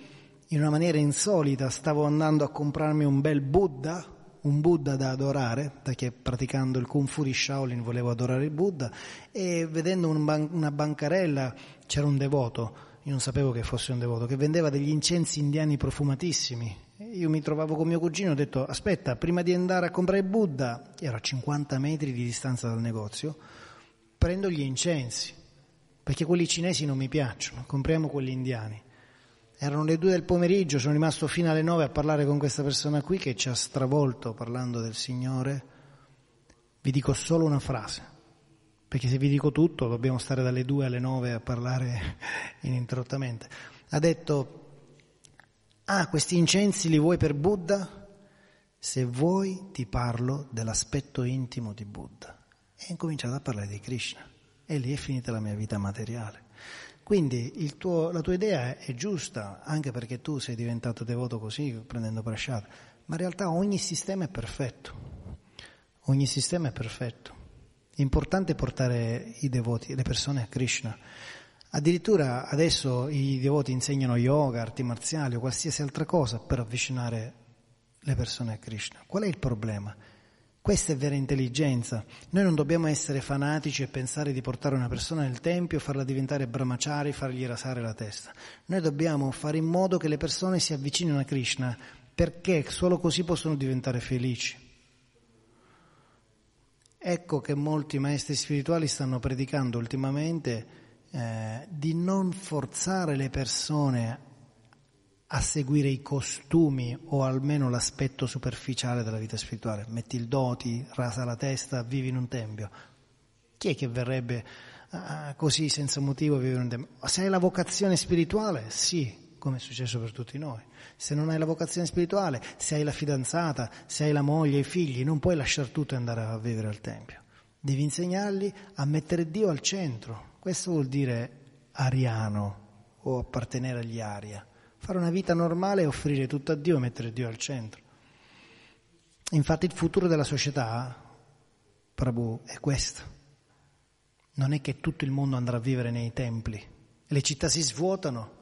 in una maniera insolita, stavo andando a comprarmi un bel Buddha, un Buddha da adorare, perché praticando il Kung Fu di Shaolin volevo adorare il Buddha, e vedendo un ban- una bancarella c'era un devoto, io non sapevo che fosse un devoto, che vendeva degli incensi indiani profumatissimi. Io mi trovavo con mio cugino e ho detto, aspetta, prima di andare a comprare il Buddha, ero a 50 metri di distanza dal negozio, prendo gli incensi, perché quelli cinesi non mi piacciono, compriamo quelli indiani. Erano le due del pomeriggio, sono rimasto fino alle nove a parlare con questa persona qui che ci ha stravolto parlando del Signore. Vi dico solo una frase, perché se vi dico tutto dobbiamo stare dalle due alle nove a parlare ininterrottamente. Ha detto, ah, questi incensi li vuoi per Buddha? Se vuoi ti parlo dell'aspetto intimo di Buddha. E ho incominciato a parlare di Krishna. E lì è finita la mia vita materiale. Quindi tuo, la tua idea è giusta, anche perché tu sei diventato devoto così, prendendo prasciata, ma in realtà ogni sistema è perfetto. Ogni sistema è perfetto. È importante portare i devoti, le persone a Krishna. Addirittura adesso i devoti insegnano yoga, arti marziali o qualsiasi altra cosa per avvicinare le persone a Krishna. Qual è il problema? Questa è vera intelligenza. Noi non dobbiamo essere fanatici e pensare di portare una persona nel tempio, farla diventare brahmachari, fargli rasare la testa. Noi dobbiamo fare in modo che le persone si avvicinino a Krishna, perché solo così possono diventare felici. Ecco che molti maestri spirituali stanno predicando ultimamente eh, di non forzare le persone a seguire i costumi o almeno l'aspetto superficiale della vita spirituale. Metti il doti, rasa la testa, vivi in un tempio. Chi è che verrebbe uh, così senza motivo a vivere in un tempio? Se hai la vocazione spirituale, sì, come è successo per tutti noi. Se non hai la vocazione spirituale, se hai la fidanzata, se hai la moglie, i figli, non puoi lasciare tutto e andare a vivere al tempio. Devi insegnargli a mettere Dio al centro. Questo vuol dire ariano o appartenere agli aria fare una vita normale e offrire tutto a Dio e mettere Dio al centro. Infatti il futuro della società, Prabhu, è questo. Non è che tutto il mondo andrà a vivere nei templi. Le città si svuotano,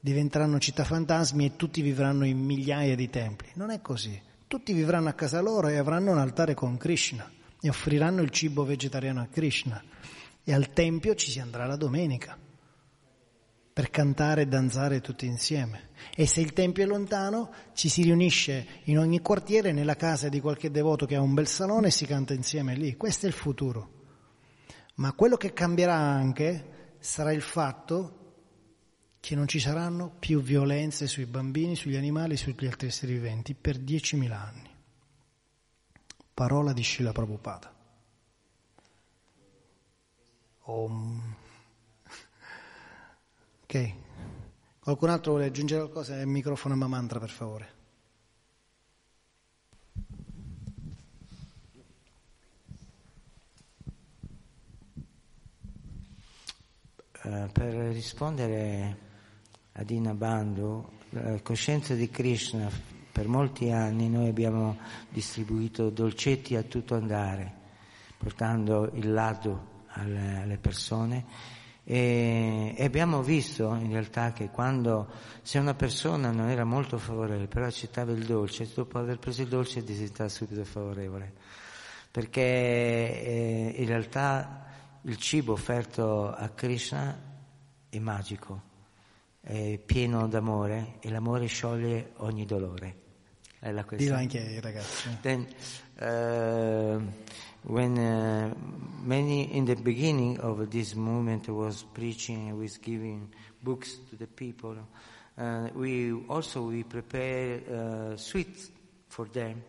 diventeranno città fantasmi e tutti vivranno in migliaia di templi. Non è così. Tutti vivranno a casa loro e avranno un altare con Krishna e offriranno il cibo vegetariano a Krishna. E al tempio ci si andrà la domenica per cantare e danzare tutti insieme. E se il tempio è lontano, ci si riunisce in ogni quartiere nella casa di qualche devoto che ha un bel salone e si canta insieme lì. Questo è il futuro. Ma quello che cambierà anche sarà il fatto che non ci saranno più violenze sui bambini, sugli animali e sugli altri esseri viventi per 10.000 anni. Parola di Shila Prabhupada. Om. Ok. Qualcun altro vuole aggiungere qualcosa? Il microfono a Mamantra, per favore. eh, per rispondere a Dina Bandhu, la coscienza di Krishna, per molti anni noi abbiamo distribuito dolcetti a tutto andare, portando il alle, alle persone e, e, abbiamo visto in realtà che quando se una persona non era molto favorevole, però accettava il dolce, dopo aver preso il dolce diventava subito favorevole, perché eh, in realtà il cibo offerto a Krishna è magico, è pieno d'amore e l'amore scioglie ogni dolore. È la questione. Dillo anche ai ragazzi. Then, uh, when uh, many in the beginning of this movement was preaching was giving books to the people, uh, we also we prepare uh, sweets for them.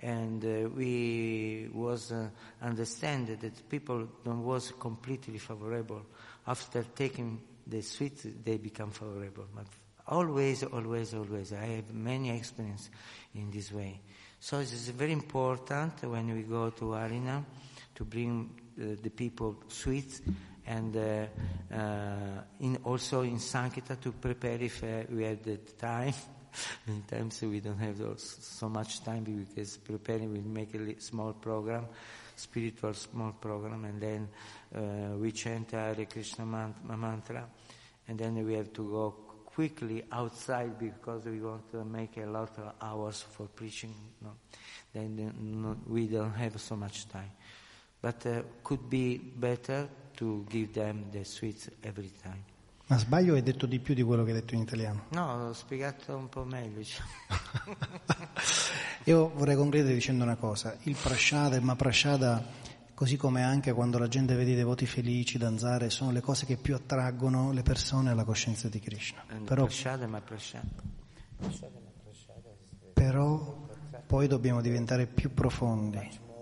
And uh, we was uh, understand that people don't was completely favorable. After taking the sweets, they become favorable. But always always always i have many experience in this way so it is very important when we go to arena to bring uh, the people sweets and uh, uh, in also in sankita to prepare if uh, we have the time. Many times we don't have so much time because preparing we make a small program, spiritual small program, and then uh, we chant Hare Krishna mantra, and then we have to go quickly outside because we want to make a lot of hours for preaching. No? Then no, we don't have so much time. But uh, could be better to give them the sweets every time. Ma sbaglio hai detto di più di quello che hai detto in italiano? No, l'ho spiegato un po' meglio. Diciamo. Io vorrei concludere dicendo una cosa. Il prashada, il maprashada, così come anche quando la gente vede i devoti felici danzare, sono le cose che più attraggono le persone alla coscienza di Krishna. Però, prashada, maprashada. però poi dobbiamo diventare più profondi.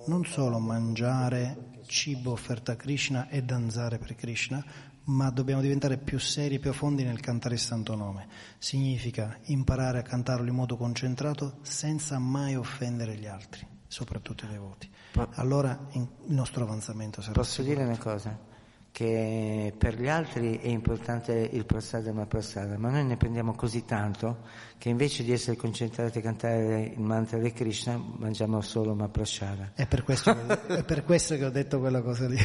Non solo mangiare cibo offerto a Krishna e danzare per Krishna, ma dobbiamo diventare più seri e più profondi nel cantare il santo nome. Significa imparare a cantarlo in modo concentrato senza mai offendere gli altri, soprattutto i devoti. Allora il nostro avanzamento sarà Posso sicuro. dire una cosa? Che per gli altri è importante il prasada ma prasada, ma noi ne prendiamo così tanto che invece di essere concentrati a cantare il mantra di Krishna mangiamo solo ma prasada. È per questo che, è per questo che ho detto quella cosa lì.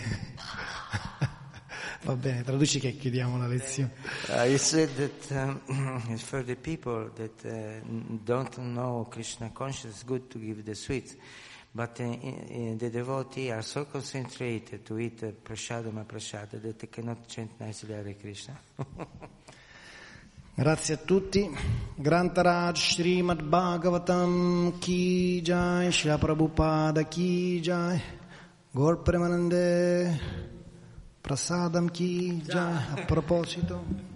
Va bene, traduci che chiudiamo la lezione. Uh, you said that um, for the people that uh, don't know Krishna consciousness, it's good to give the sweets. But uh, in, the devotee are so concentrated to eat uh, prasadama prasada that they cannot chant nicely Hare Krishna. Grazie a tutti. Grantaraj Srimad Bhagavatam Ki Jai, Shri Prabhupada Ki Jai, Gor Premanande. Prasadam ki già a proposito.